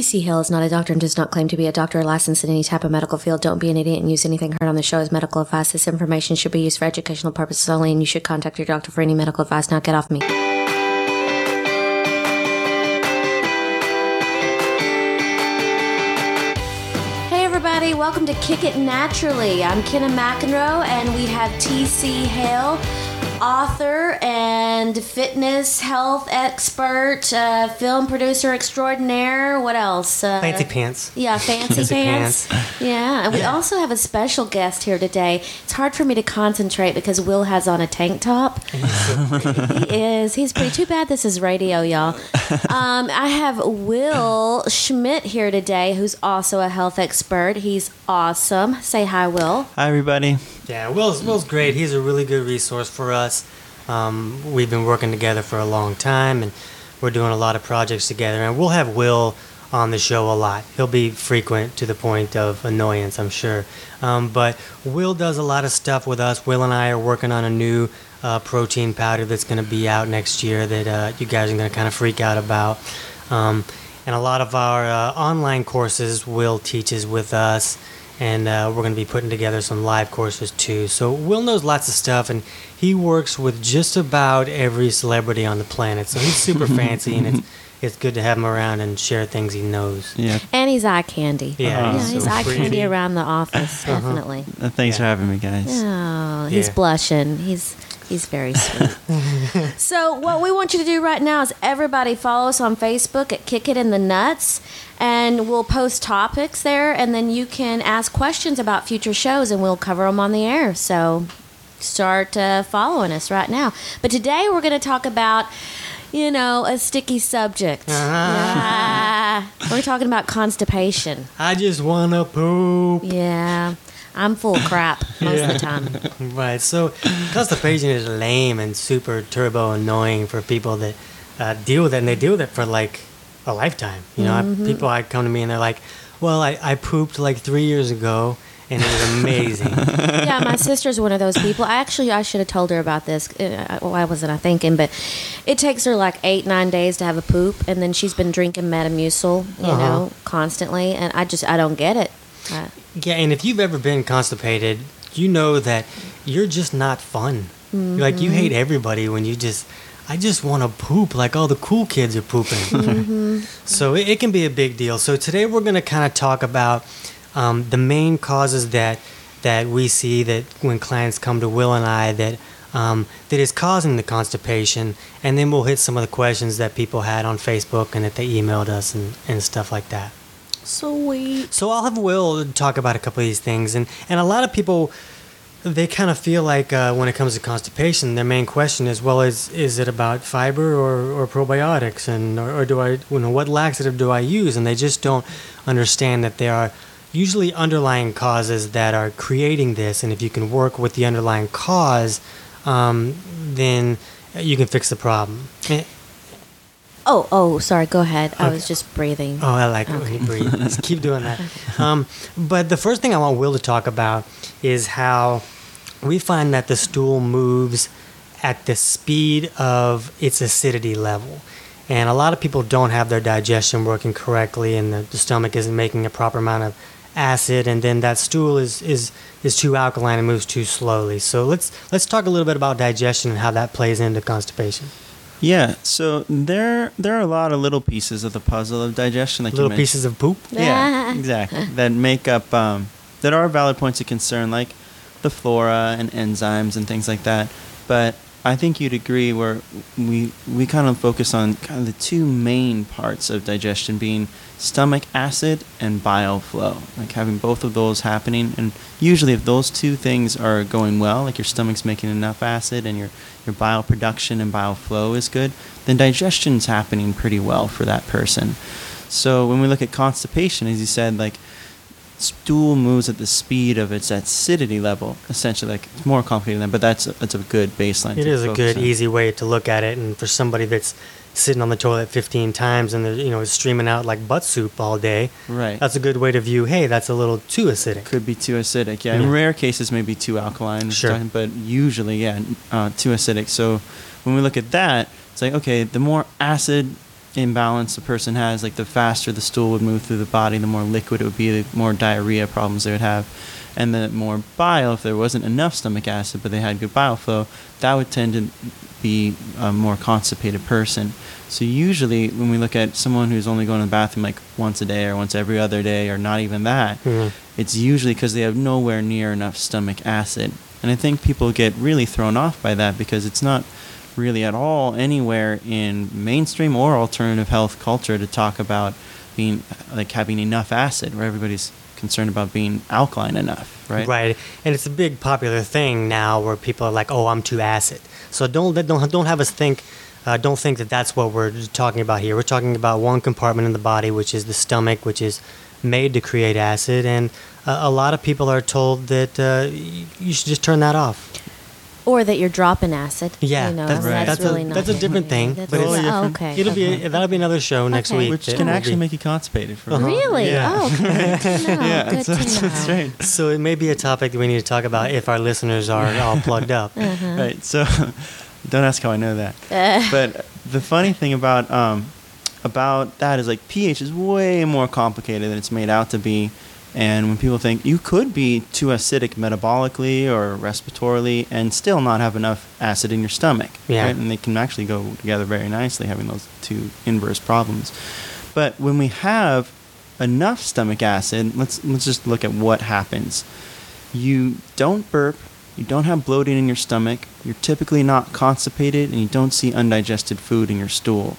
TC Hale is not a doctor and does not claim to be a doctor or licensed in any type of medical field. Don't be an idiot and use anything heard on the show as medical advice. This information should be used for educational purposes only, and you should contact your doctor for any medical advice. Now get off me. Hey everybody, welcome to Kick It Naturally. I'm Kenna McEnroe, and we have TC Hale, author and fitness health expert, uh, film producer extraordinaire. What else? Uh, Fancy pants. Yeah, fancy, Fancy pants. Yeah, and we also have a special guest here today. It's hard for me to concentrate because Will has on a tank top. he is. He's pretty. Too bad this is radio, y'all. Um, I have Will Schmidt here today, who's also a health expert. He's awesome. Say hi, Will. Hi, everybody. Yeah, Will's Will's great. He's a really good resource for us. Um, we've been working together for a long time, and we're doing a lot of projects together. And we'll have Will on the show a lot. He'll be frequent to the point of annoyance, I'm sure. Um, but Will does a lot of stuff with us. Will and I are working on a new uh, protein powder that's going to be out next year that uh, you guys are going to kind of freak out about. Um, and a lot of our uh, online courses Will teaches with us and uh, we're going to be putting together some live courses too. So Will knows lots of stuff, and he works with just about every celebrity on the planet. So he's super fancy, and it's it's good to have him around and share things he knows. Yeah. And he's eye candy. Yeah, Uh-huh. yeah, he's he's so eye pretty. candy around the office, definitely. Uh, thanks for having me, guys. Oh, he's Yeah. blushing. He's he's very sweet. so what we want you to do right now is everybody follow us on Facebook at Kick It in the Nuts, and we'll post topics there, and then you can ask questions about future shows, and we'll cover them on the air. So start uh, following us right now. But today we're going to talk about. You know, a sticky subject. Yeah. We're talking about constipation. I just want to poop. Yeah. I'm full of crap most of the time. Right. So constipation is lame and super turbo annoying for people that uh, deal with it, and they deal with it for like a lifetime. You know, I, people I come to me and they're like, "Well, I, I pooped like three years ago." And it was amazing. yeah, my sister's one of those people. I actually I should have told her about this. Uh, Why wasn't I thinking? But it takes her like eight nine days to have a poop, and then she's been drinking Metamucil, you Uh-huh. know, constantly. And I just I don't get it. Uh, Yeah, and if you've ever been constipated, you know that you're just not fun. Like you hate everybody when you just, I just want to poop like all the cool kids are pooping. So it, it can be a big deal. So today we're going to kind of talk about um, the main causes that that we see that when clients come to Will and I that um, that is causing the constipation, and then we'll hit some of the questions that people had on Facebook and that they emailed us and, and stuff like that. Sweet. So I'll have Will talk about a couple of these things, and and a lot of people they kind of feel like uh, when it comes to constipation, their main question is, well, is is it about fiber or, or probiotics, and or, or do I, you know, what laxative do I use? And they just don't understand that there are usually underlying causes that are creating this, and if you can work with the underlying cause, um, then you can fix the problem. Oh oh, sorry. Go ahead. I was just breathing. Oh, I like it when you breathe. Just keep doing that. Um, but the first thing I want Will to talk about is how we find that the stool moves at the speed of its acidity level. And a lot of people don't have their digestion working correctly, and the, the stomach isn't making a proper amount of acid, and then that stool is, is, is too alkaline and moves too slowly. So let's let's talk a little bit about digestion and how that plays into constipation. Yeah. So there, there are a lot of little pieces of the puzzle of digestion, like you Little mentioned. pieces of poop. Yeah, exactly. that make up um, that are valid points of concern, like the flora and enzymes and things like that. But I think you'd agree where we we kind of focus on kind of the two main parts of digestion being stomach acid and bile flow, like having both of those happening. And usually, if those two things are going well, like your stomach's making enough acid and your your bile production and bile flow is good, then digestion's happening pretty well for that person. So when we look at constipation, as you said, like stool moves at the speed of its acidity level. Essentially, like it's more complicated than that, but that's a, that's a good baseline. It is a good, on. easy way to look at it. And for somebody that's sitting on the toilet 15 times and you know, streaming out like butt soup all day, Right. that's a good way to view, hey, that's a little too acidic. could be too acidic. Yeah, in Yeah. rare cases, maybe too alkaline. Sure. But usually, yeah, uh, too acidic. So when we look at that, it's like okay, the more acid imbalance the person has, like the faster the stool would move through the body, the more liquid it would be, the more diarrhea problems they would have. And the more bile, if there wasn't enough stomach acid but they had good bile flow, that would tend to be a more constipated person. So usually when we look at someone who's only going to the bathroom like once a day or once every other day or not even that, Mhm. it's usually because they have nowhere near enough stomach acid. And I think people get really thrown off by that because it's not really at all anywhere in mainstream or alternative health culture to talk about being like having enough acid where everybody's concerned about being alkaline enough, right? Right, and it's a big popular thing now where people are like, "Oh, I'm too acid." So don't don't don't have us think. Uh, don't think that that's what we're talking about here. We're talking about one compartment in the body, which is the stomach, which is made to create acid, and uh, a lot of people are told that uh, you should just turn that off. Or that you're dropping acid. Yeah, you know, that's, right. that's, that's, really a, not. that's a different thing, That's but it's, Totally oh, okay. it'll okay. be that'll be another show next Okay. week. Which can actually be- make you constipated for Uh-huh. Really? Yeah. Oh, okay. Good to know. yeah, Good it's, to know. strange. So it may be a topic that we need to talk about if our listeners are all plugged up. Uh-huh. Right. So, don't ask how I know that. Uh, but the funny thing about um, about that is like pH is way more complicated than it's made out to be. And when people think you could be too acidic metabolically or respiratorily and still not have enough acid in your stomach, Yeah. right? And they can actually go together very nicely, having those two inverse problems. But when we have enough stomach acid, let's let's just look at what happens. You don't burp, you don't have bloating in your stomach, you're typically not constipated, and you don't see undigested food in your stool.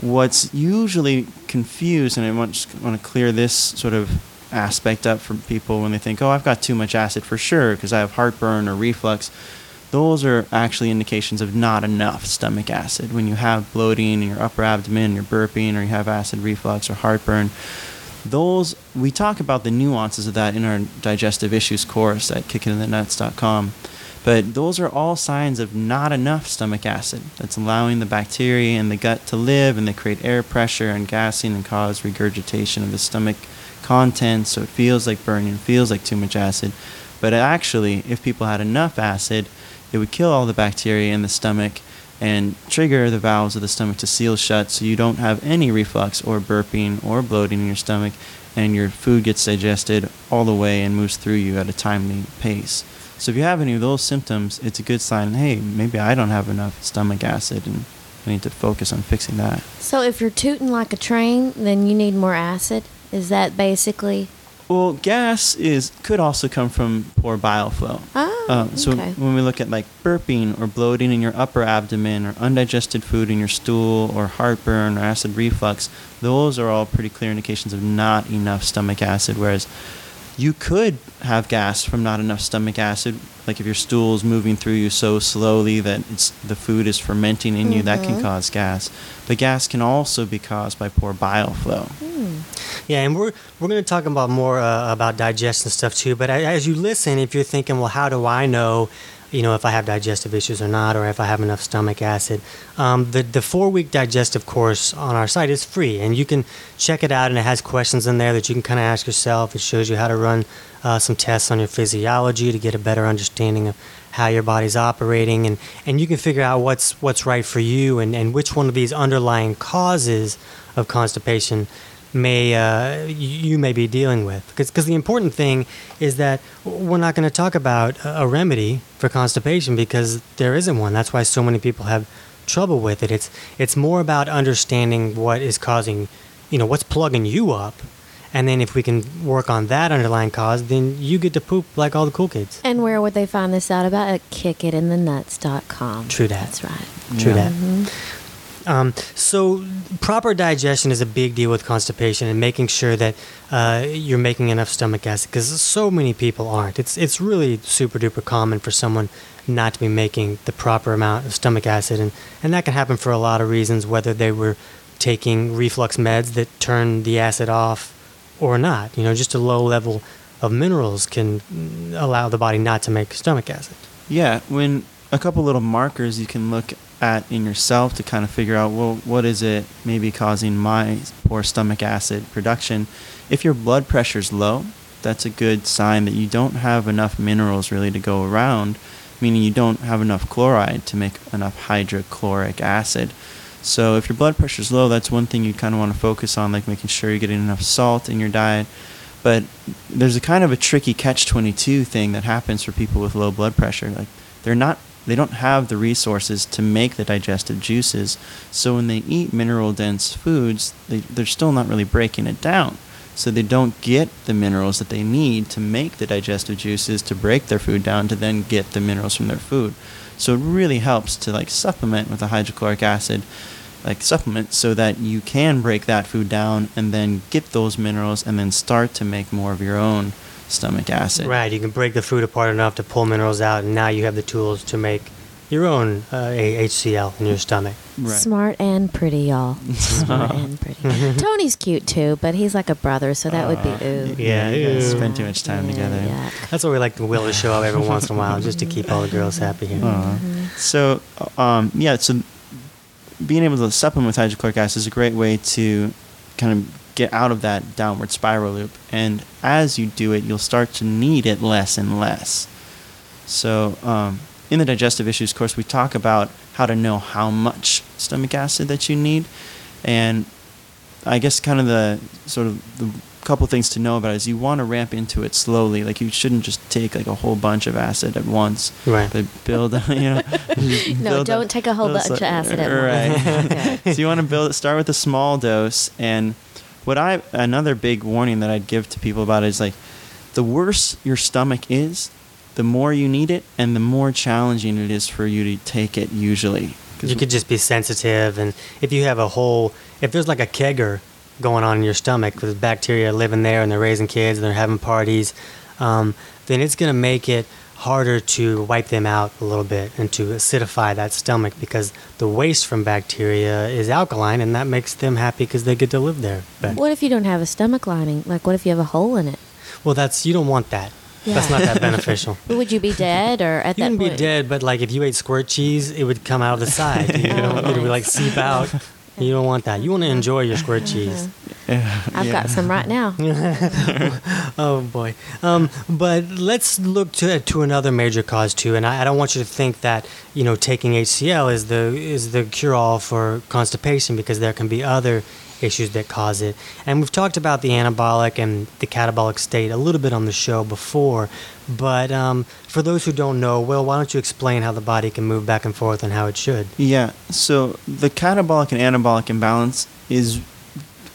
What's usually confused, and I want, want to clear this sort of aspect up for people when they think, oh, I've got too much acid for sure because I have heartburn or reflux. Those are actually indications of not enough stomach acid. When you have bloating in your upper abdomen, you're burping, or you have acid reflux or heartburn, those we talk about the nuances of that in our digestive issues course at kickinginthenuts.com but those are all signs of not enough stomach acid that's allowing the bacteria in the gut to live and they create air pressure and gassing and cause regurgitation of the stomach contents so it feels like burning feels like too much acid but actually if people had enough acid it would kill all the bacteria in the stomach and trigger the valves of the stomach to seal shut so you don't have any reflux or burping or bloating in your stomach and your food gets digested all the way and moves through you at a timely pace. So if you have any of those symptoms, it's a good sign, hey, maybe I don't have enough stomach acid and I need to focus on fixing that. so if you're tooting like a train, then you need more acid. Is that basically? Well, gas is could also come from poor bile flow. Oh, Uh, so okay. when we look at like burping or bloating in your upper abdomen or undigested food in your stool or heartburn or acid reflux, those are all pretty clear indications of not enough stomach acid. Whereas you could have gas from not enough stomach acid, like if your stool is moving through you so slowly that it's the food is fermenting in you, that can Mhm. cause gas. But gas can also be caused by poor bile flow. Hmm. Yeah, and we're we're going to talk about more uh, about digestion stuff too. But as you listen, if you're thinking, well, how do I know, you know, if I have digestive issues or not, or if I have enough stomach acid? Um, the the four week digestive course on our site is free, and you can check it out, and it has questions in there that you can kind of ask yourself. It shows you how to run uh, some tests on your physiology to get a better understanding of how your body's operating, and, and you can figure out what's what's right for you, and, and which one of these underlying causes of constipation may uh, you may be dealing with because the important thing is that we're not going to talk about a remedy for constipation because there isn't one that's why so many people have trouble with it it's it's more about understanding what is causing you know what's plugging you up and then if we can work on that underlying cause then you get to poop like all the cool kids And where would they find this out about? At kickitinthenuts.com. True that. That's right. True Yeah. that. Mhm. Um, so proper digestion is a big deal with constipation and making sure that uh, you're making enough stomach acid because so many people aren't. It's it's really super duper common for someone not to be making the proper amount of stomach acid and, and that can happen for a lot of reasons whether they were taking reflux meds that turn the acid off or not. You know, just a low level of minerals can allow the body not to make stomach acid. Yeah, when a couple little markers you can look at in yourself to kind of figure out, well, what is it maybe causing my poor stomach acid production? If your blood pressure is low, that's a good sign that you don't have enough minerals really to go around, meaning you don't have enough chloride to make enough hydrochloric acid. So if your blood pressure is low, that's one thing you kind of want to focus on, like making sure you're getting enough salt in your diet. But there's a kind of a tricky catch-22 thing that happens for people with low blood pressure. Like they're not they don't have the resources to make the digestive juices. So when they eat mineral dense foods, they, they're still not really breaking it down. So they don't get the minerals that they need to make the digestive juices to break their food down to then get the minerals from their food. So it really helps to like supplement with a hydrochloric acid like supplement so that you can break that food down and then get those minerals and then start to make more of your own stomach acid. Right, you can break the food apart enough to pull minerals out, and now you have the tools to make your own uh, HCl in your stomach. Right. Smart and pretty, y'all. Smart and pretty. Tony's cute too, but he's like a brother, so that would be ooh. Yeah, you guys spend too much time Yeah, together. yeah. That's why we like to will to show up every once in a while, just to keep all the girls happy here. Aw. So, um, yeah, so being able to supplement with hydrochloric acid is a great way to kind of get out of that downward spiral loop. And as you do it, you'll start to need it less and less. So, um, in the digestive issues course, we talk about how to know how much stomach acid that you need. And I guess kind of the sort of the couple things to know about is you want to ramp into it slowly. Like you shouldn't just take like a whole bunch of acid at once. Right. But build, you know. No, build don't up- take a whole build bunch of acid at Right. once. Okay. so you want to build start with a small dose and what I another big warning that I'd give to people about is like the worse your stomach is, the more you need it and the more challenging it is for you to take it usually. You could just be sensitive, and if you have a whole, if there's like a kegger going on in your stomach with bacteria living there and they're raising kids and they're having parties, um, then it's going to make it harder to wipe them out a little bit and to acidify that stomach because the waste from bacteria is alkaline and that makes them happy because they get to live there. But, What if you don't have a stomach lining? Like, what if you have a hole in it? well, that's you don't want that. That's not that beneficial. Would you be dead or at You that can be dead, but like if you ate squirt cheese, it would come out of the side. You know, it would oh. like seep out. You don't want that. You want to enjoy your squirt uh-huh. cheese. I've Yeah. got some right now. Oh boy. Um, but let's look to to another major cause too. And I, I don't want you to think that you know taking HCl is the is the cure all for constipation because there can be other issues that cause it. And we've talked about the anabolic and the catabolic state a little bit on the show before. But um, for those who don't know, Will, why don't you explain how the body can move back and forth and how it should? Yeah. So the catabolic and anabolic imbalance is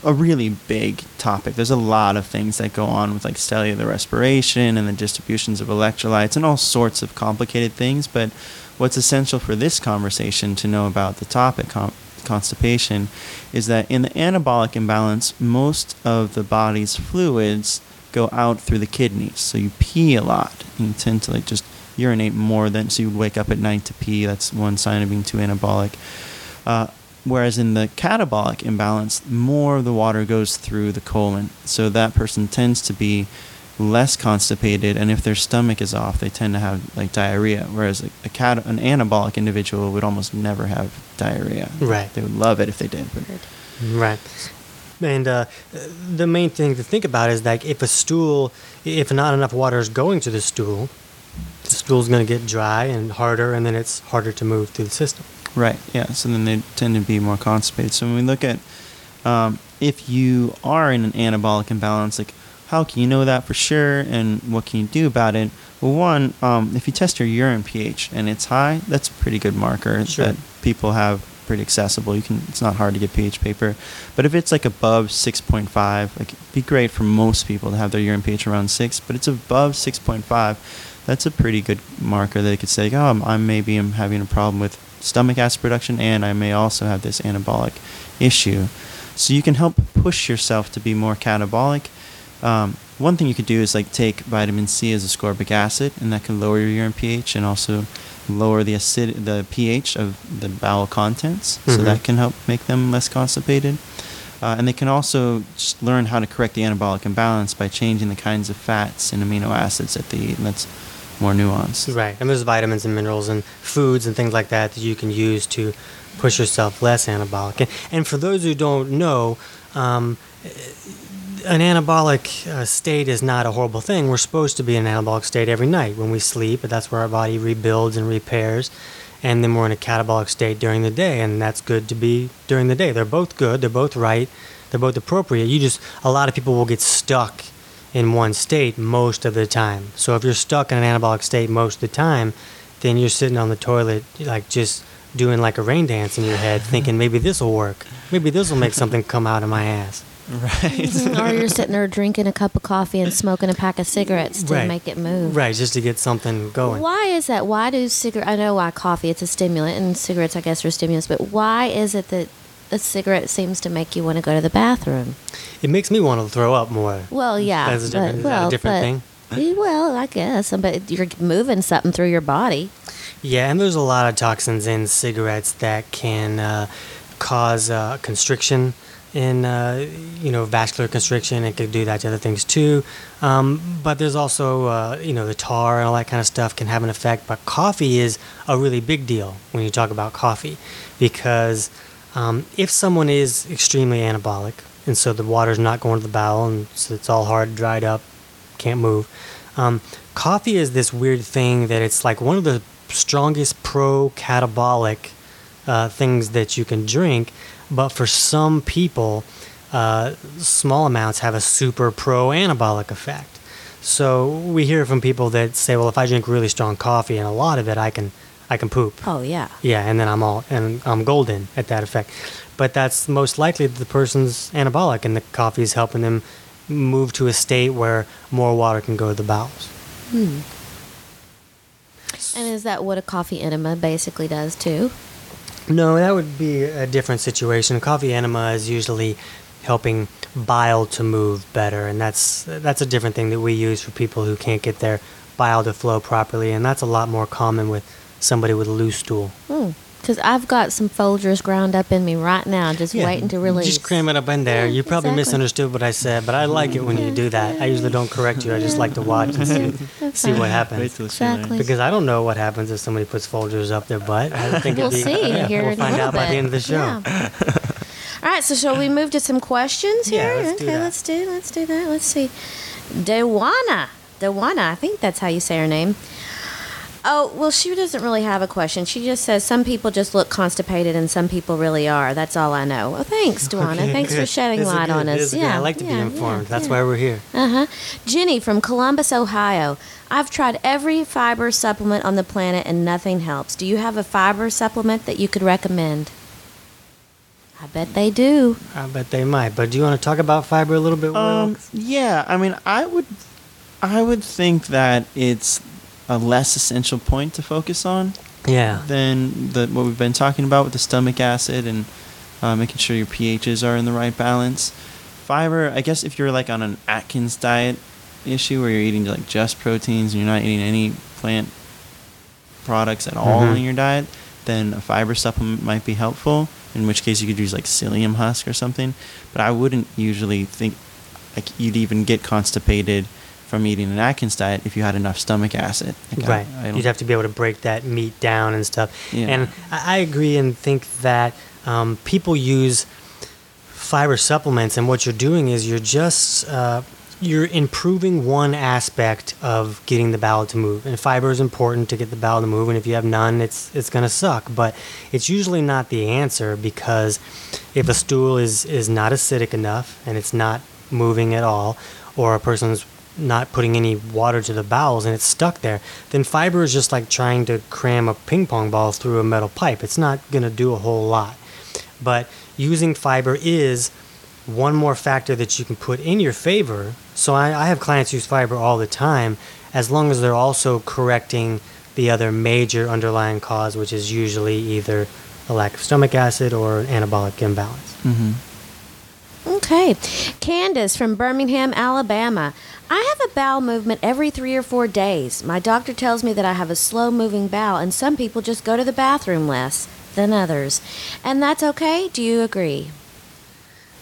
a really big topic. There's a lot of things that go on with like cellular respiration and the distributions of electrolytes and all sorts of complicated things. But what's essential for this conversation to know about the topic con- constipation is that in the anabolic imbalance, most of the body's fluids go out through the kidneys. So you pee a lot. You tend to like just urinate more than so you would wake up at night to pee. That's one sign of being too anabolic. Uh, whereas in the catabolic imbalance, more of the water goes through the colon. So that person tends to be less constipated, and if their stomach is off, they tend to have like diarrhea. Whereas a, a cat, an anabolic individual would almost never have diarrhea. Right. They would love it if they did. But Right. And uh, the main thing to think about is that if a stool, if not enough water is going to the stool, the stool's going to get dry and harder, and then it's harder to move through the system. Right. Yeah. So then they tend to be more constipated. So when we look at um, if you are in an anabolic imbalance, like how can you know that for sure, and what can you do about it? Well, one, um, if you test your urine pH and it's high, that's a pretty good marker Sure. that people have pretty accessible. You can. It's not hard to get pH paper, but if it's like above 6.5, like it'd be great for most people to have their urine pH around six, but it's above 6.5. That's a pretty good marker that they could say, oh, I'm, I'm maybe I'm having a problem with stomach acid production, and I may also have this anabolic issue. So you can help push yourself to be more catabolic. Um, one thing you could do is like take vitamin C as ascorbic acid, and that can lower your urine pH and also lower the acid, the pH of the bowel contents. So Mhm. that can help make them less constipated. Uh, and they can also just learn how to correct the anabolic imbalance by changing the kinds of fats and amino acids that they eat. And that's more nuanced. Right. And there's vitamins and minerals and foods and things like that that you can use to push yourself less anabolic. And, and for those who don't know, um, an anabolic uh, state is not a horrible thing. We're supposed to be in an anabolic state every night when we sleep, but that's where our body rebuilds and repairs. and then we're in a catabolic state during the day, and that's good to be during the day. They're both good. They're both right. They're both appropriate. You just a lot of people will get stuck in one state most of the time. So if you're stuck in an anabolic state most of the time, then you're sitting on the toilet like just doing like a rain dance in your head, thinking maybe this will work. Maybe this will make something come out of my ass. Right. Mm-hmm. or you're sitting there drinking a cup of coffee and smoking a pack of cigarettes to Right. make it move. Right, just to get something going. Why is that? Why do cigarette? I know why coffee it's a stimulant and cigarettes I guess are stimulants, but why is it that a cigarette seems to make you want to go to the bathroom? It makes me want to throw up more. Well, yeah, That's a but- different, that well, a different but- thing? Well, I guess, but you're moving something through your body. Yeah, and there's a lot of toxins in cigarettes that can uh, cause uh, constriction in, uh, you know, vascular constriction. It could do that to other things too. Um, but there's also, uh, you know, the tar and all that kind of stuff can have an effect. But coffee is a really big deal when you talk about coffee because um, if someone is extremely anabolic, and so the water's not going to the bowel, and so it's all hard, dried up, can't move. Um, coffee is this weird thing that it's like one of the strongest pro catabolic uh, things that you can drink, but for some people, uh, small amounts have a super pro anabolic effect. So we hear from people that say, "Well, if I drink really strong coffee and a lot of it, I can, I can poop." Oh yeah. Yeah, and then I'm all and I'm golden at that effect. But that's most likely the person's anabolic, and the coffee is helping them move to a state where more water can go to the bowels. Hmm. And is that what a coffee enema basically does too? No, that would be a different situation. Coffee enema is usually helping bile to move better, and that's that's a different thing that we use for people who can't get their bile to flow properly, and that's a lot more common with somebody with a loose stool. Hmm. Because I've got some Folgers ground up in me right now, just Yeah, waiting to release. Just cram it up in there. Yeah, you probably exactly. misunderstood what I said, but I like it when you do that. I usually don't correct you. I just like to watch and see, see what happens. till she learns. Exactly. Because I don't know what happens if somebody puts Folgers up their butt. I think We'll it'd be, see yeah, here We'll find little out by the end of the show. Yeah. All right, so shall we move to some questions Yeah, here? let's do okay, that. let's do let's do that. Let's see. Dewana. Dewana, I think that's how you say her name. Oh, well, she doesn't really have a question. She just says some people just look constipated and some people really are. That's all I know. Well, thanks, Dewana. Okay, thanks for shedding This light good. on us. This is good. yeah, I like to be informed. yeah, That's yeah. why we're here. Uh huh. Jenny from Columbus, Ohio. I've tried every fiber supplement on the planet and nothing helps. Do you have a fiber supplement that you could recommend? I bet they do. I bet they might. But do you want to talk about fiber a little bit? Um, yeah, I mean, I would, I would think that it's a less essential point to focus on yeah. than the what we've been talking about with the stomach acid and uh, making sure your pHs are in the right balance. Fiber, I guess, if you're like on an Atkins diet issue where you're eating like just proteins and you're not eating any plant products at all Mhm. in your diet, then a fiber supplement might be helpful. In which case, you could use like psyllium husk or something. But I wouldn't usually think like you'd even get constipated from eating an Atkins diet if you had enough stomach acid. Like, Right. I don't- You'd have to be able to break that meat down and stuff. Yeah. And I I agree and think that um, people use fiber supplements, and what you're doing is you're just uh, you're improving one aspect of getting the bowel to move. And fiber is important to get the bowel to move. And if you have none, it's it's gonna suck. But it's usually not the answer because if a stool is is not acidic enough and it's not moving at all, or a person's not putting any water to the bowels and it's stuck there, then fiber is just like trying to cram a ping pong ball through a metal pipe. It's not going to do a whole lot. But using fiber is one more factor that you can put in your favor. So I, I have clients use fiber all the time as long as they're also correcting the other major underlying cause, which is usually either a lack of stomach acid or an anabolic imbalance. Mhm. Okay. Candace from Birmingham, Alabama. I have a bowel movement every three or four days. My doctor tells me that I have a slow moving bowel, and some people just go to the bathroom less than others. And that's okay? Do you agree?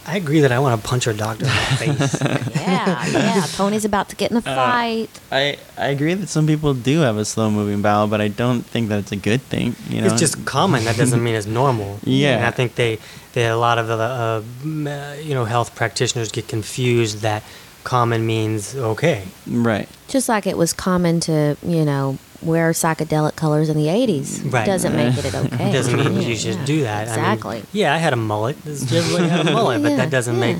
I agree that I want to punch our doctor in the face. Yeah, yeah. Tony's about to get in a fight. I, I agree that some people do have a slow moving bowel, but I don't think that it's a good thing. You know, It's just common. That doesn't mean it's normal. Yeah. And I think they, they a lot of the uh, uh, you know health practitioners get confused that common means okay. Right. Just like it was common to, you know, wear psychedelic colors in the 80s. Right. Doesn't make it okay. It doesn't mean Yeah, you should yeah. do that. I mean, Exactly. yeah, I had a mullet. Everybody had a mullet, but that doesn't make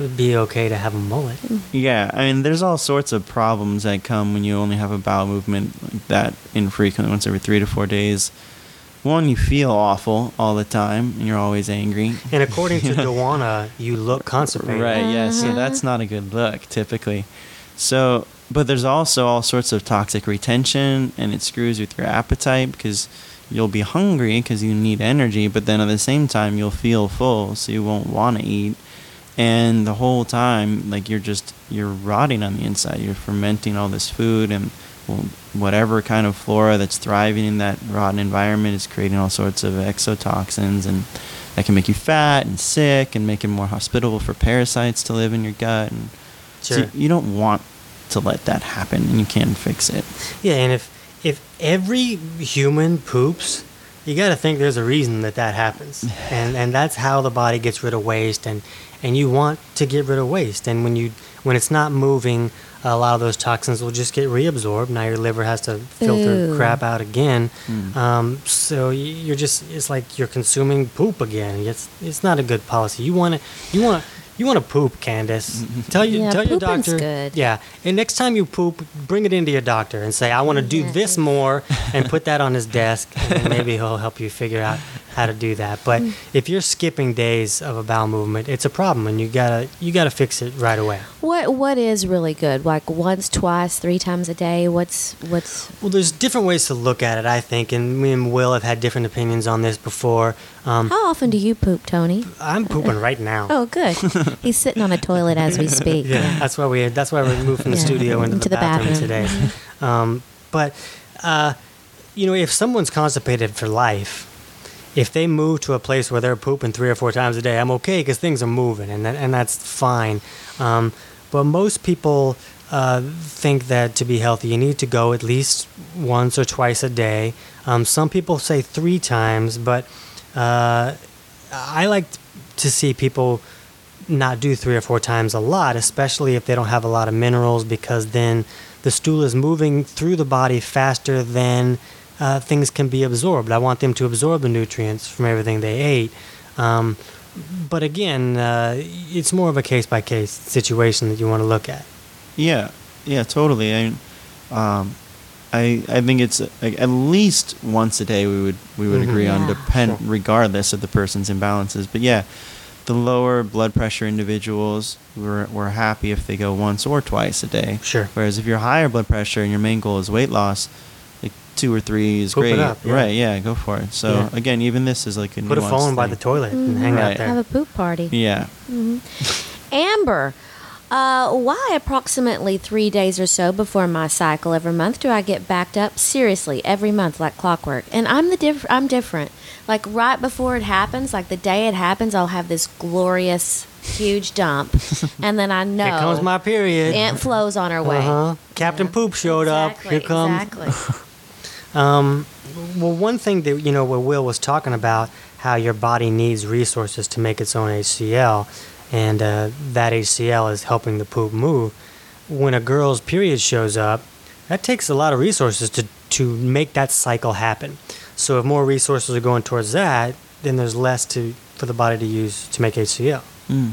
it be okay to have a mullet. Yeah, I mean, there's all sorts of problems that come when you only have a bowel movement like that infrequently, once every three to four days. One, you feel awful all the time, and you're always angry. And according to Dewana, you look constipated. Right, yeah, so Uh-huh. that's not a good look, typically. So, but there's also all sorts of toxic retention, and it screws with your appetite because you'll be hungry because you need energy, but then at the same time, you'll feel full, so you won't want to eat. And the whole time, like you're just, you're rotting on the inside. You're fermenting all this food, and well, whatever kind of flora that's thriving in that rotten environment is creating all sorts of exotoxins and that can make you fat and sick and make it more hospitable for parasites to live in your gut and Sure. you- you don't want to let that happen and you can't fix it Yeah, and if if every human poops, you got to think there's a reason that that happens, and and that's how the body gets rid of waste, and and you want to get rid of waste, and when you when it's not moving, a lot of those toxins will just get reabsorbed. Now your liver has to filter Ooh. crap out again. Mm. Um, so you're just it's like you're consuming poop again. It's it's not a good policy. You want to you want to you want to poop, Candace. Mm-hmm. Tell you Yeah, tell your doctor. good. Yeah, and next time you poop, bring it into your doctor and say, "I want to do this more," and put that on his desk, and maybe he'll help you figure out how to do that. But Mm. if you're skipping days of a bowel movement, it's a problem, and you gotta you gotta fix it right away. What what is really good? Like once, twice, three times a day? What's what's Well, there's different ways to look at it, I think, and me and Will have had different opinions on this before. Um, How often do you poop, Tony? I'm pooping right now. Oh, good. He's sitting on a toilet as we speak. Yeah, that's why we that's why we moved from the Yeah, studio into, into the, the bathroom, bathroom. today. Um, but uh, you know, if someone's constipated for life, if they move to a place where they're pooping three or four times a day, I'm okay because things are moving, and that, and that's fine. Um, but most people uh, think that to be healthy, you need to go at least once or twice a day. Um, some people say three times, but uh, I like to see people not do three or four times a lot, especially if they don't have a lot of minerals, because then the stool is moving through the body faster than uh, things can be absorbed. I want them to absorb the nutrients from everything they ate. Um, but again, uh, it's more of a case by case situation that you want to look at. yeah yeah totally i um i i think it's uh, like at least once a day we would we would Mhm. agree on depend Sure. regardless of the person's imbalances but yeah the lower blood pressure individuals we're, we're happy if they go once or twice a day Sure. Whereas if you're higher blood pressure and your main goal is weight loss, like two or three is Poop it great. up, yeah. Right? Yeah, go for it. So Yeah. again, even this is like a Put a nuanced phone by the toilet and hang Right. out there. Have a poop party. Yeah. Amber, uh, why approximately three days or so before my cycle every month do I get backed up? Seriously, every month like clockwork. And I'm the diff- I'm different. Like right before it happens, like the day it happens, I'll have this glorious huge dump, and then I know Here comes my period. Aunt Flo's on her way. Uh-huh. Captain Yeah. Poop showed up. Here comes. Exactly. Um, well, one thing that you know, what Will was talking about, how your body needs resources to make its own HCl, and uh, that HCl is helping the poop move. When a girl's period shows up, that takes a lot of resources to to make that cycle happen. So if more resources are going towards that, then there's less to for the body to use to make HCl. Mm.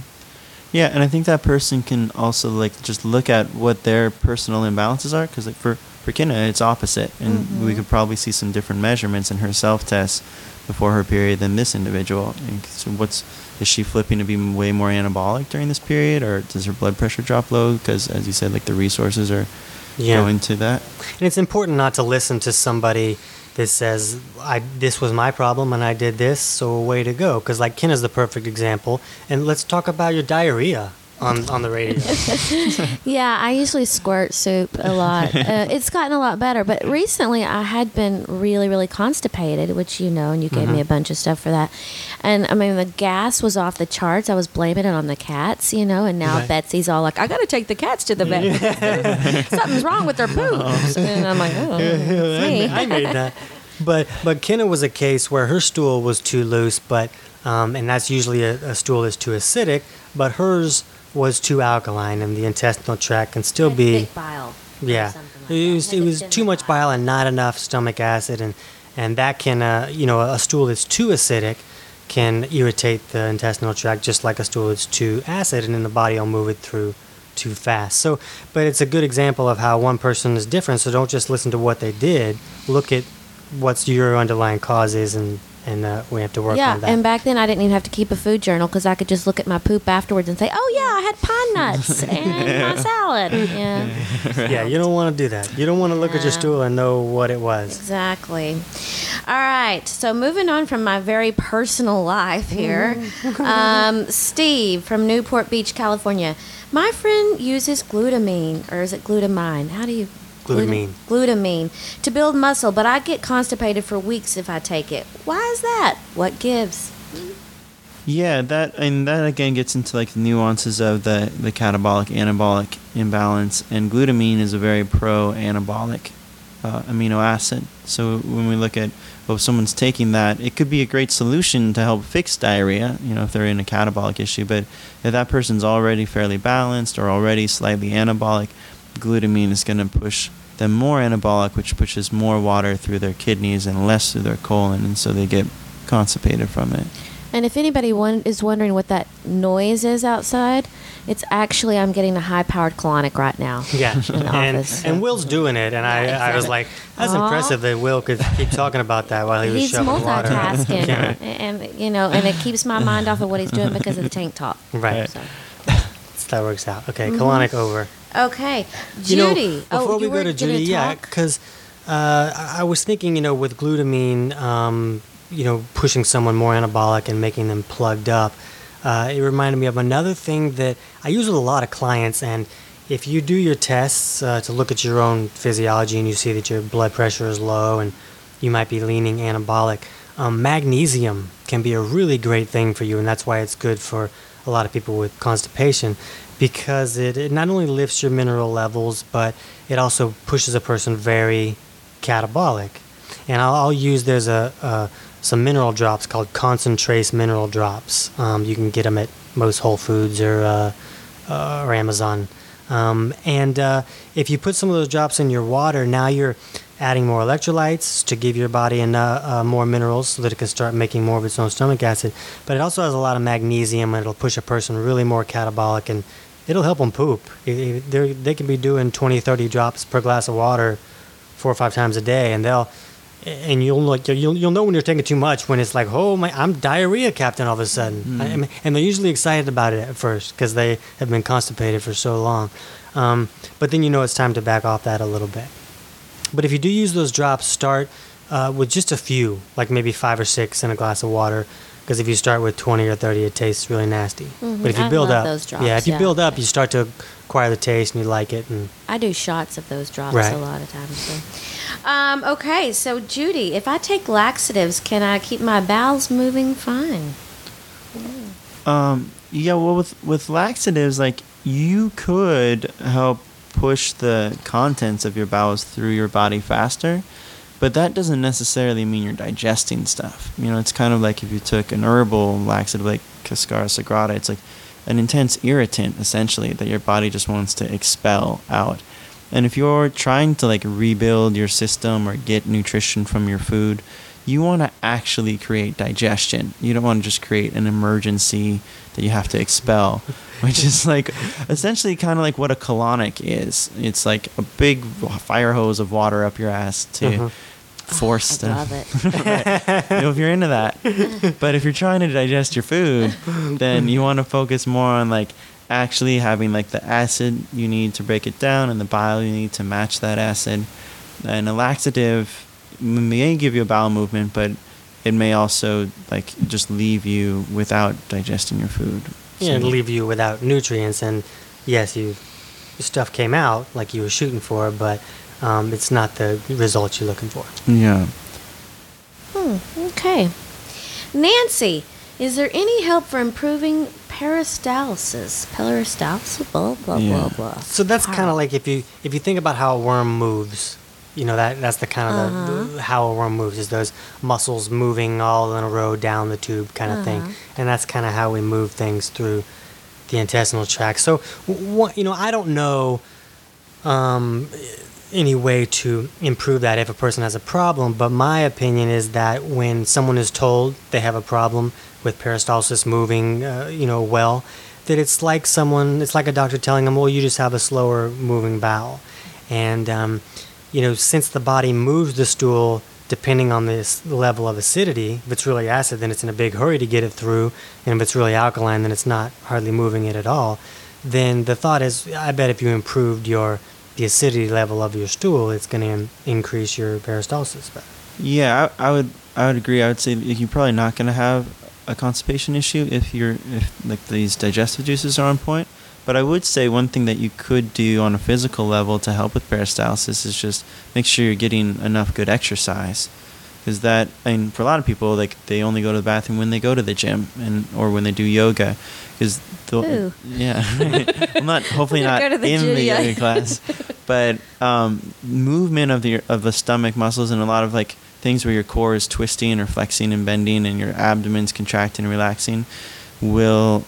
Yeah, and I think that person can also like just look at what their personal imbalances are, because like for for Kenna, it's opposite, and we mm-hmm. could probably see some different measurements in her self test before her period than this individual. And so what's is she flipping to be way more anabolic during this period, or does her blood pressure drop low? Because as you said, like the resources are Yeah. going to that. And it's important not to listen to somebody that says, "I this was my problem and I did this, so way to go." Because like Ken is the perfect example. And let's talk about your diarrhea on on the radio. Yeah, I usually squirt soup a lot. uh, it's gotten a lot better, but recently I had been really, really constipated, which you know, and you gave me a bunch of stuff for that. And I mean, the gas was off the charts. I was blaming it on the cats, you know, and now Right. Betsy's all like, "I got to take the cats to the vet. Something's wrong with their poops." And I'm like, "Oh, me." I made that. But but Kenna was a case where her stool was too loose, but um, and that's usually a, a stool is too acidic. But hers was too alkaline, and the intestinal tract can still be. bile. Yeah, like it was it was too much bile and not enough stomach acid, and and that can uh, you know a stool that's too acidic can irritate the intestinal tract just like a stool that's too acid, and then the body will move it through too fast. So, but it's a good example of how one person is different. So don't just listen to what they did. Look at what's your underlying causes, and and uh, we have to work yeah, on that. and back then I didn't even have to keep a food journal because I could just look at my poop afterwards and say, "Oh yeah, I had pine nuts and my salad." Yeah, yeah, you don't want to do that. You don't want to look at your stool and know what it was. exactly. All right, so moving on from my very personal life here, um, Steve from Newport Beach, California. My friend uses glutamine, or is it glutamine? How do you? Glutamine. Glutamine to build muscle, but I get constipated for weeks if I take it. Why is that? What gives? Yeah, that and that again gets into like the nuances of the the catabolic anabolic imbalance. And glutamine is a very pro anabolic uh, amino acid. So when we look at well, if someone's taking that, it could be a great solution to help fix diarrhea. You know, if they're in a catabolic issue. But if that person's already fairly balanced or already slightly anabolic, glutamine is going to push them more anabolic, which pushes more water through their kidneys and less through their colon, and so they get constipated from it. And if anybody won- is wondering what that noise is outside, it's actually I'm getting a high-powered colonic right now. Yeah, in the and, office. and Will's doing it, and I, Yeah, I was like, that's Aw. impressive that Will could keep talking about that while he was He's shoveling water. multitasking, Yeah. and you know, and it keeps my mind off of what he's doing because of the tank top. Right. So. That works out. Okay, colonic over. Okay, You know, Judy. before oh, we go to Judy, yeah, because uh, I I was thinking, you know, with glutamine, um, you know, pushing someone more anabolic and making them plugged up, uh, it reminded me of another thing that I use with a lot of clients. And if you do your tests uh, to look at your own physiology and you see that your blood pressure is low and you might be leaning anabolic, um, magnesium can be a really great thing for you, and that's why it's good for a lot of people with constipation because it, it not only lifts your mineral levels, but it also pushes a person very catabolic. And I'll, I'll use there's a, uh, some mineral drops called ConcenTrace mineral drops. Um, you can get them at most Whole Foods or uh, uh, or Amazon. Um, and uh, if you put some of those drops in your water, now you're adding more electrolytes to give your body enough, uh, more minerals so that it can start making more of its own stomach acid. But it also has a lot of magnesium and it'll push a person really more catabolic and it'll help them poop. They're- they can be doing 20, 30 drops per glass of water four or five times a day and they'll and you'll like you'll you'll know when you're taking too much when it's like oh my I'm diarrhea captain all of a sudden I and they're usually excited about it at first because they have been constipated for so long um, but then you know it's time to back off that a little bit but if you do use those drops start uh, with just a few like maybe five or six in a glass of water because if you start with 20 or 30 it tastes really nasty but if you I build love up those drops, yeah if you yeah. build up you start to acquire the taste and you like it and I do shots of those drops Right. a lot of times. So. Um, okay, so Judy, if I take laxatives, can I keep my bowels moving fine? Um, yeah, well, with with laxatives, like you could help push the contents of your bowels through your body faster, but that doesn't necessarily mean you're digesting stuff. You know, it's kind of like if you took an herbal laxative like Cascara sagrada, it's like an intense irritant essentially that your body just wants to expel out. And if you're trying to like rebuild your system or get nutrition from your food, you want to actually create digestion. You don't want to just create an emergency that you have to expel, which is like essentially kind of like what a colonic is. It's like a big fire hose of water up your ass to Mhm. force I stuff. love it. Right. You know, if you're into that. But if you're trying to digest your food, then you want to focus more on like actually having like the acid you need to break it down and the bile you need to match that acid. And a laxative may give you a bowel movement, but it may also like just leave you without digesting your food. yeah, So- and leave you without nutrients. And yes, you stuff came out like you were shooting for, but um, it's not the results you're looking for. Yeah. Hmm, okay. Nancy, is there any help for improving peristalsis? Peristalsis? Blah, blah, Yeah. blah, blah. So that's kind of like if you if you think about how a worm moves, you know that that's the kind of Uh-huh. the, how a worm moves is those muscles moving all in a row down the tube kind of Uh-huh. thing, and that's kind of how we move things through the intestinal tract. So, what, you know, I don't know um, any way to improve that if a person has a problem, but my opinion is that when someone is told they have a problem with peristalsis moving, uh, you know, well, that it's like someone, it's like a doctor telling them, well, you just have a slower moving bowel. And, um, you know, since the body moves the stool depending on this level of acidity, if it's really acid, then it's in a big hurry to get it through. And if it's really alkaline, then it's not hardly moving it at all. Then the thought is, I bet if you improved your the acidity level of your stool, it's going to increase your peristalsis. But Yeah, I, I would I would agree. I would say you're probably not going to have a constipation issue if you're if like these digestive juices are on point. But I would say one thing that you could do on a physical level to help with peristalsis is just make sure you're getting enough good exercise. Because that, I mean, for a lot of people, like they only go to the bathroom when they go to the gym and or when they do yoga. Because yeah, I'm not hopefully not they go to the in the studio. yoga class, but um, movement of the of the stomach muscles and a lot of like things where your core is twisting or flexing and bending and your abdomen's contracting and relaxing will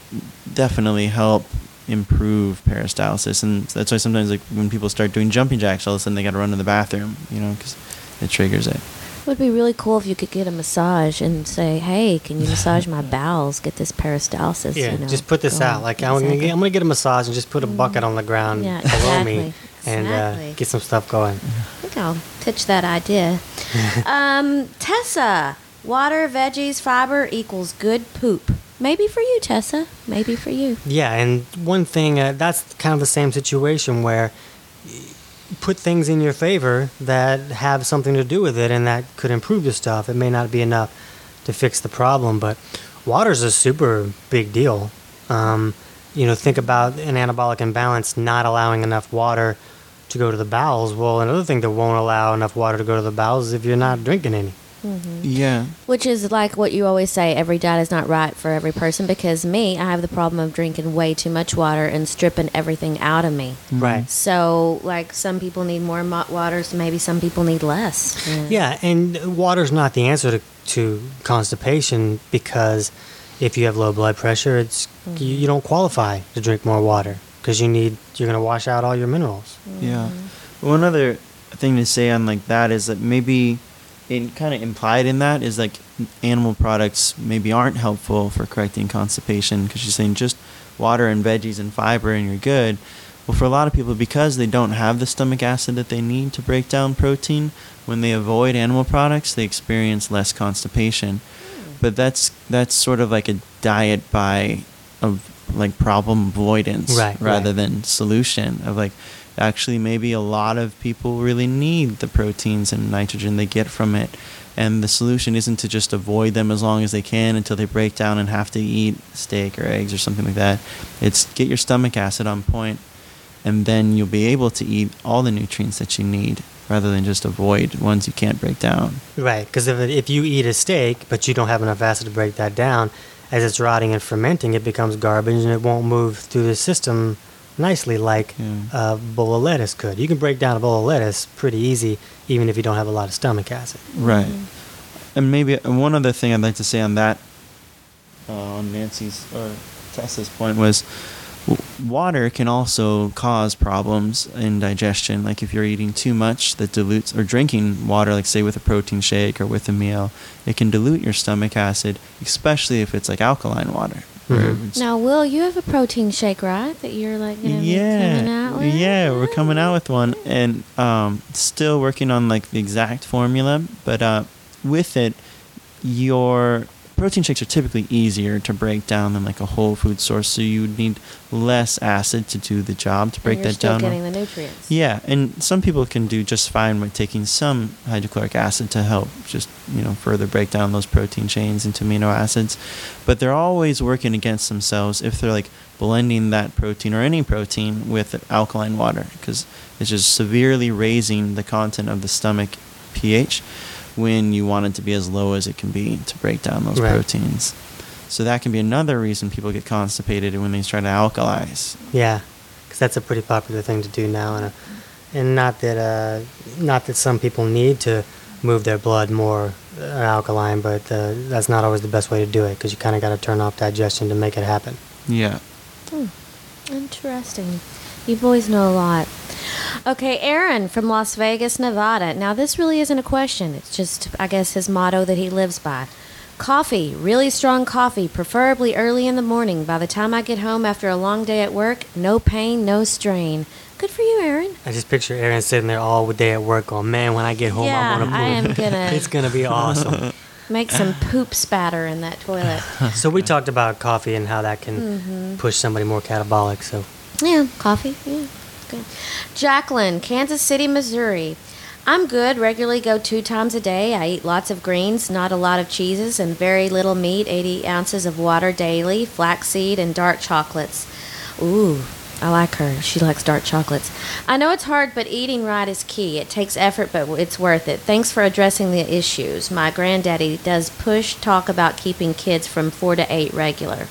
definitely help improve peristalsis and that's why sometimes like when people start doing jumping jacks all of a sudden they got to run to the bathroom you know because it triggers it It would be really cool if you could get a massage and say, "Hey, can you massage my bowels? Get this peristalsis." yeah, you know, just put this out. Like I'm gonna, get, I'm gonna get a massage and just put a bucket on the ground Yeah, below me and Exactly. uh, get some stuff going. I think I'll pitch that idea. um, Tessa, water, veggies, fiber equals good poop. Maybe for you, Tessa. Maybe for you. Yeah, and one thing uh, that's kind of the same situation where put things in your favor that have something to do with it and that could improve the stuff. It may not be enough to fix the problem, but water's a super big deal. Um, you know, think about an anabolic imbalance not allowing enough water to go to the bowels. Well, another thing that won't allow enough water to go to the bowels is if you're not drinking any. Mm-hmm. yeah Which is like what you always say every diet is not right for every person because me, I have the problem of drinking way too much water and stripping everything out of me. Mm-hmm. Right. So, like, some people need more mo- water, so maybe some people need less. Yeah, and water's not the answer to, to constipation because if you have low blood pressure, it's mm-hmm. you, you don't qualify to drink more water because you need you're going to wash out all your minerals. Yeah. One other thing to say on like that is that maybe it kind of implied in that is like animal products maybe aren't helpful for correcting constipation because you're saying just water and veggies and fiber and you're good. Well, for a lot of people, because they don't have the stomach acid that they need to break down protein, when they avoid animal products, they experience less constipation. Hmm. But that's that's sort of like a diet by of like problem avoidance Right, rather right. than solution of like actually maybe a lot of people really need the proteins and nitrogen they get from it. And the solution isn't to just avoid them as long as they can until they break down and have to eat steak or eggs or something like that. It's get your stomach acid on point and then you'll be able to eat all the nutrients that you need rather than just avoid ones you can't break down. Right, because if, if you eat a steak but you don't have enough acid to break that down, as it's rotting and fermenting, it becomes garbage and it won't move through the system nicely like Yeah. a bowl of lettuce could. You can break down a bowl of lettuce pretty easy even if you don't have a lot of stomach acid. Right. And maybe uh, one other thing I'd like to say on that, uh, on Nancy's or Tessa's point was, water can also cause problems in digestion. Like if you're eating too much that dilutes, or drinking water, like say with a protein shake or with a meal, it can dilute your stomach acid, especially if it's like alkaline water. Mhm. Now, Will, you have a protein shake, right? That you're like be coming out with? yeah, we're coming out with one, and um, still working on like the exact formula. But uh, with it, your protein shakes are typically easier to break down than like a whole food source, so you would need less acid to do the job to break and you're that still down. getting the nutrients. Yeah, and some people can do just fine with taking some hydrochloric acid to help just, you know, further break down those protein chains into amino acids. But they're always working against themselves if they're like blending that protein or any protein with alkaline water because it's just severely raising the content of the stomach pH when you want it to be as low as it can be to break down those Right. proteins. So that can be another reason people get constipated when they try to alkalize. Yeah, because that's a pretty popular thing to do now, and uh, and not that uh, not that some people need to move their blood more uh, alkaline, but uh, that's not always the best way to do it because you kind of got to turn off digestion to make it happen. Yeah. Interesting. You boys know a lot. Okay, Aaron from Las Vegas, Nevada. Now, this really isn't a question. It's just, I guess, his motto that he lives by. Coffee, really strong coffee, preferably early in the morning. By the time I get home after a long day at work, no pain, no strain. Good for you, Aaron. I just picture Aaron sitting there all day at work going, man, when I get home, yeah, I want to I am gonna It's going to be awesome. make some poop spatter in that toilet. so we talked about coffee and how that can Mm-hmm. push somebody more catabolic. So Yeah, coffee. Yeah, good. Jacqueline, Kansas City, Missouri. I'm good. Regularly go two times a day. I eat lots of greens, not a lot of cheeses, and very little meat. 80 ounces of water daily, flaxseed, and dark chocolates. Ooh, I like her. She likes dark chocolates. I know it's hard, but eating right is key. It takes effort, but it's worth it. Thanks for addressing the issues. My granddaddy does push talk about keeping kids from four to eight regular.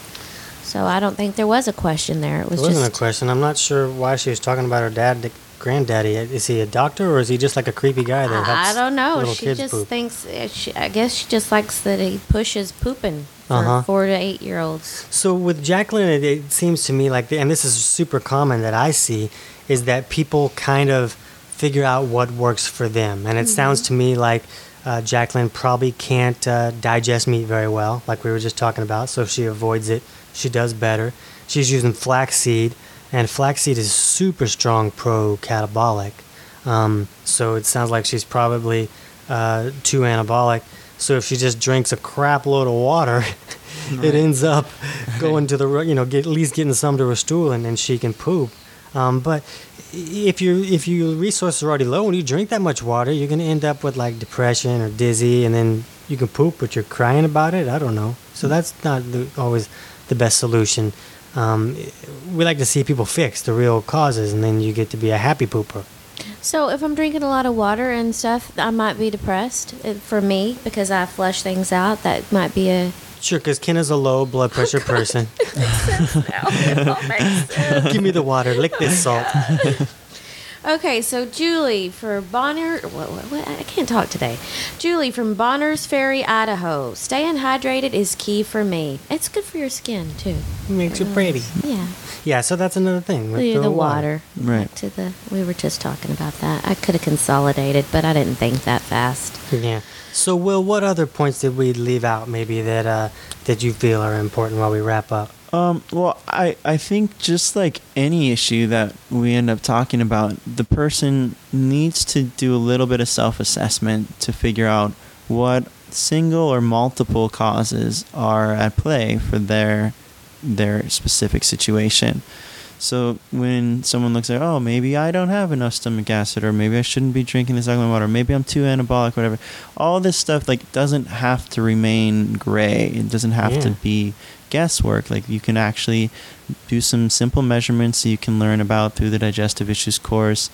So I don't think there was a question there. It was it wasn't just a question. I'm not sure why she was talking about her dad, the granddaddy. Is he a doctor or is he just like a creepy guy that I don't know. She just poop? thinks. uh, She, I guess she just likes that he pushes pooping for Uh-huh. four to eight year olds. So with Jacqueline, it, it seems to me like, and this is super common that I see, is that people kind of figure out what works for them, and it sounds to me like uh, Jacqueline probably can't uh, digest meat very well, like we were just talking about. So if she avoids it, she does better. She's using flaxseed, and flaxseed is super strong pro-catabolic. Um, so it sounds like she's probably uh, too anabolic. So if she just drinks a crap load of water, it ends up going to the you know get, at least getting some to her stool, and then she can poop. Um, but if you if your resources are already low, and you drink that much water, you're gonna end up with like depression or dizzy, and then you can poop, but you're crying about it. I don't know. So that's not the, always the best solution. Um, we like to see people fix the real causes, and then you get to be a happy pooper. So if I'm drinking a lot of water and stuff, I might be depressed. Uh, For me, because I flush things out, that might be a. Sure, because Ken is a low blood oh, pressure person. Give me the water. Lick this oh, salt. Okay, so Julie for Bonner. What, what, what, I can't talk today. Julie from Bonners Ferry, Idaho. Staying hydrated is key for me. It's good for your skin too. Makes you pretty. Yeah, Yeah, so that's another thing. with the, the water. Right. To the. We were just talking about that. I could have consolidated, but I didn't think that fast. Yeah. So, Will, what other points did we leave out? Maybe that uh, that you feel are important while we wrap up. Um, well, I, I think just like any issue that we end up talking about, the person needs to do a little bit of self assessment to figure out what single or multiple causes are at play for their their specific situation. So when someone looks at, oh, maybe I don't have enough stomach acid, or maybe I shouldn't be drinking this alkaline water, maybe I'm too anabolic, whatever. All this stuff like doesn't have to remain gray. It doesn't have to Yeah. be guesswork. Like you can actually do some simple measurements that you can learn about through the digestive issues course,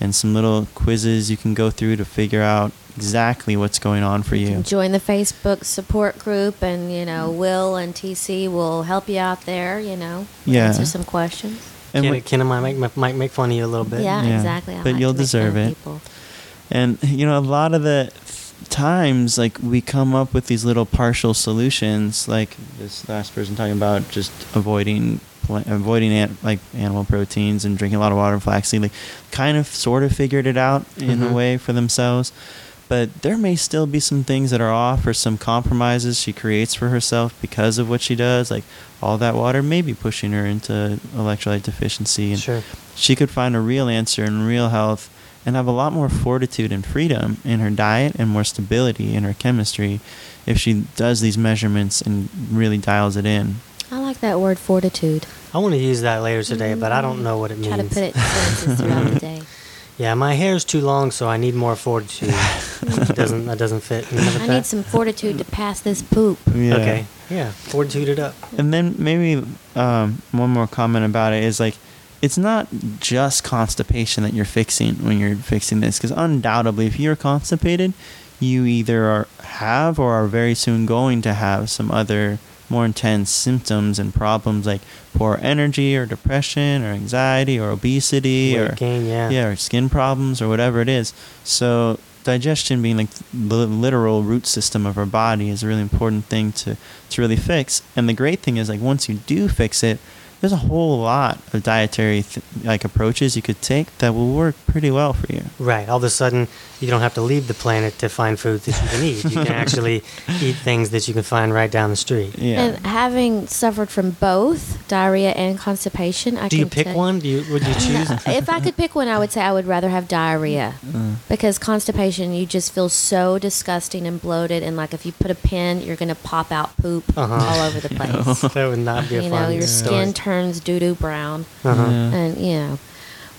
and some little quizzes you can go through to figure out exactly what's going on for you. Join the Facebook support group, and you know, Will and TC will help you out there. You know, Yeah. answer some questions. And Ken, what- Ken might make, might make fun of you a little bit. Yeah, Yeah. exactly. I But like you'll to make fun deserve it. And you know, a lot of the times, like we come up with these little partial solutions, like this last person talking about just avoiding avoiding an- like animal proteins and drinking a lot of water and flaxseed. Like, kind of, sort of figured it out in Mhm. a way for themselves. But there may still be some things that are off, or some compromises she creates for herself because of what she does. Like all that water may be pushing her into electrolyte deficiency, and Sure. she could find a real answer in real health and have a lot more fortitude and freedom in her diet and more stability in her chemistry if she does these measurements and really dials it in. I like that word fortitude. I want to use that later today, but I don't know what it means. Try to put it throughout the day. Yeah, my hair is too long, so I need more fortitude. it doesn't that doesn't fit. Remember I that? need some fortitude to pass this poop. Yeah. Okay. Yeah, fortitude it up. And then maybe um, one more comment about it is like, it's not just constipation that you're fixing when you're fixing this, because undoubtedly, if you're constipated, you either are, have or are very soon going to have some other more intense symptoms and problems like poor energy or depression or anxiety or obesity Weight or gain, yeah. yeah, or skin problems or whatever it is. So digestion being like the literal root system of our body is a really important thing to to really fix. And the great thing is like once you do fix it, there's a whole lot of dietary th- like approaches you could take that will work pretty well for you. Right. All of a sudden, you don't have to leave the planet to find foods that you can eat. You can actually eat things that you can find right down the street. Yeah. And having suffered from both diarrhea and constipation, I Do you pick tell- one? Do you, would you choose? if I could pick one, I would say I would rather have diarrhea Mm. because constipation, you just feel so disgusting and bloated, and like if you put a pin, you're gonna pop out poop Uh-huh. all over the place. that would not be a you fun know, your story. skin turns doo doo brown, Uh-huh. Yeah. and you know.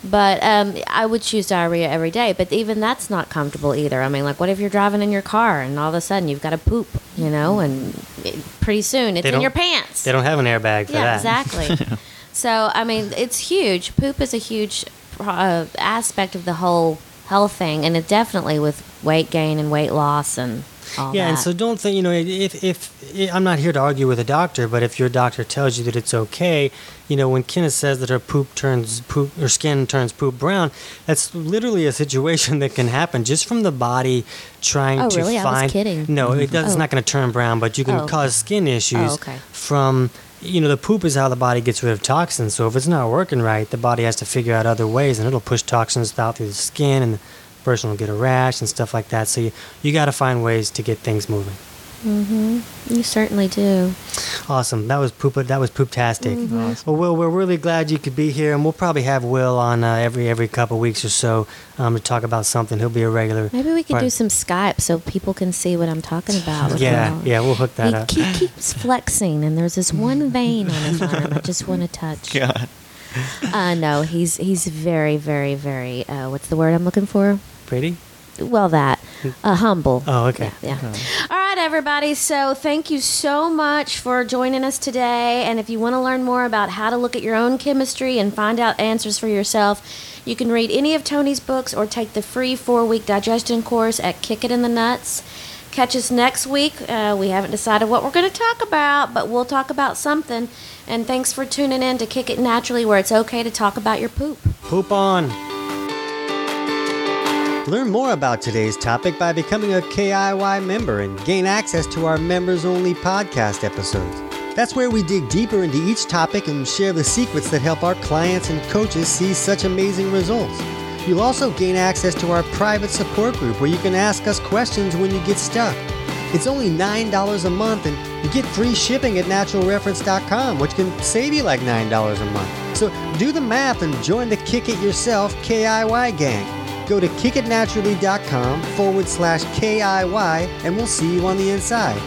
But um, I would choose diarrhea every day. But even that's not comfortable either. I mean, like, what if you're driving in your car and all of a sudden you've got to poop, you know, and it, pretty soon it's in your pants. They don't have an airbag for yeah, that. exactly. so I mean, it's huge. Poop is a huge uh, aspect of the whole health thing, and it definitely with weight gain and weight loss and Yeah, that. and so don't think you know if, if if I'm not here to argue with a doctor, but if your doctor tells you that it's okay, you know when Kenneth says that her poop turns poop her skin turns poop brown, that's literally a situation that can happen just from the body trying Oh, to really? I was find. kidding. No, it does, it's Oh. not going to turn brown, but you can Oh. cause skin issues oh, okay. from. You know, the poop is how the body gets rid of toxins. So if it's not working right, the body has to figure out other ways, and it'll push toxins out through the skin, and person will get a rash and stuff like that. So you you got to find ways to get things moving. Mm-hmm. You certainly do. Awesome. That was poop. That was pooptastic. Mm-hmm. Well, Will, we're really glad you could be here, and we'll probably have Will on uh, every every couple weeks or so um, to talk about something. He'll be a regular. Maybe we could part- do some Skype so people can see what I'm talking about. Yeah, Will. yeah, we'll hook that He, up. he keeps flexing, and there's this one vein on his arm I just want to touch. God. Uh, no, he's he's very, very, very. Uh, what's the word I'm looking for? Pretty. Well, that uh, humble. Oh, okay. Yeah. yeah. All right, everybody. So thank you so much for joining us today. And if you want to learn more about how to look at your own chemistry and find out answers for yourself, you can read any of Tony's books or take the free four-week digestion course at Kick It Naturally. Catch us next week. Uh, we haven't decided what we're going to talk about, but we'll talk about something. And thanks for tuning in to Kick It Naturally, where it's okay to talk about your poop. Poop on. Learn more about today's topic by becoming a KIY member and gain access to our members only podcast episodes. That's where we dig deeper into each topic and share the secrets that help our clients and coaches see such amazing results. You'll also gain access to our private support group where you can ask us questions when you get stuck. It's only $9 a month and you get free shipping at naturalreference.com, which can save you like $9 a month. So do the math and join the Kick It Yourself KIY gang. Go to kickitnaturally.com forward slash KIY and we'll see you on the inside.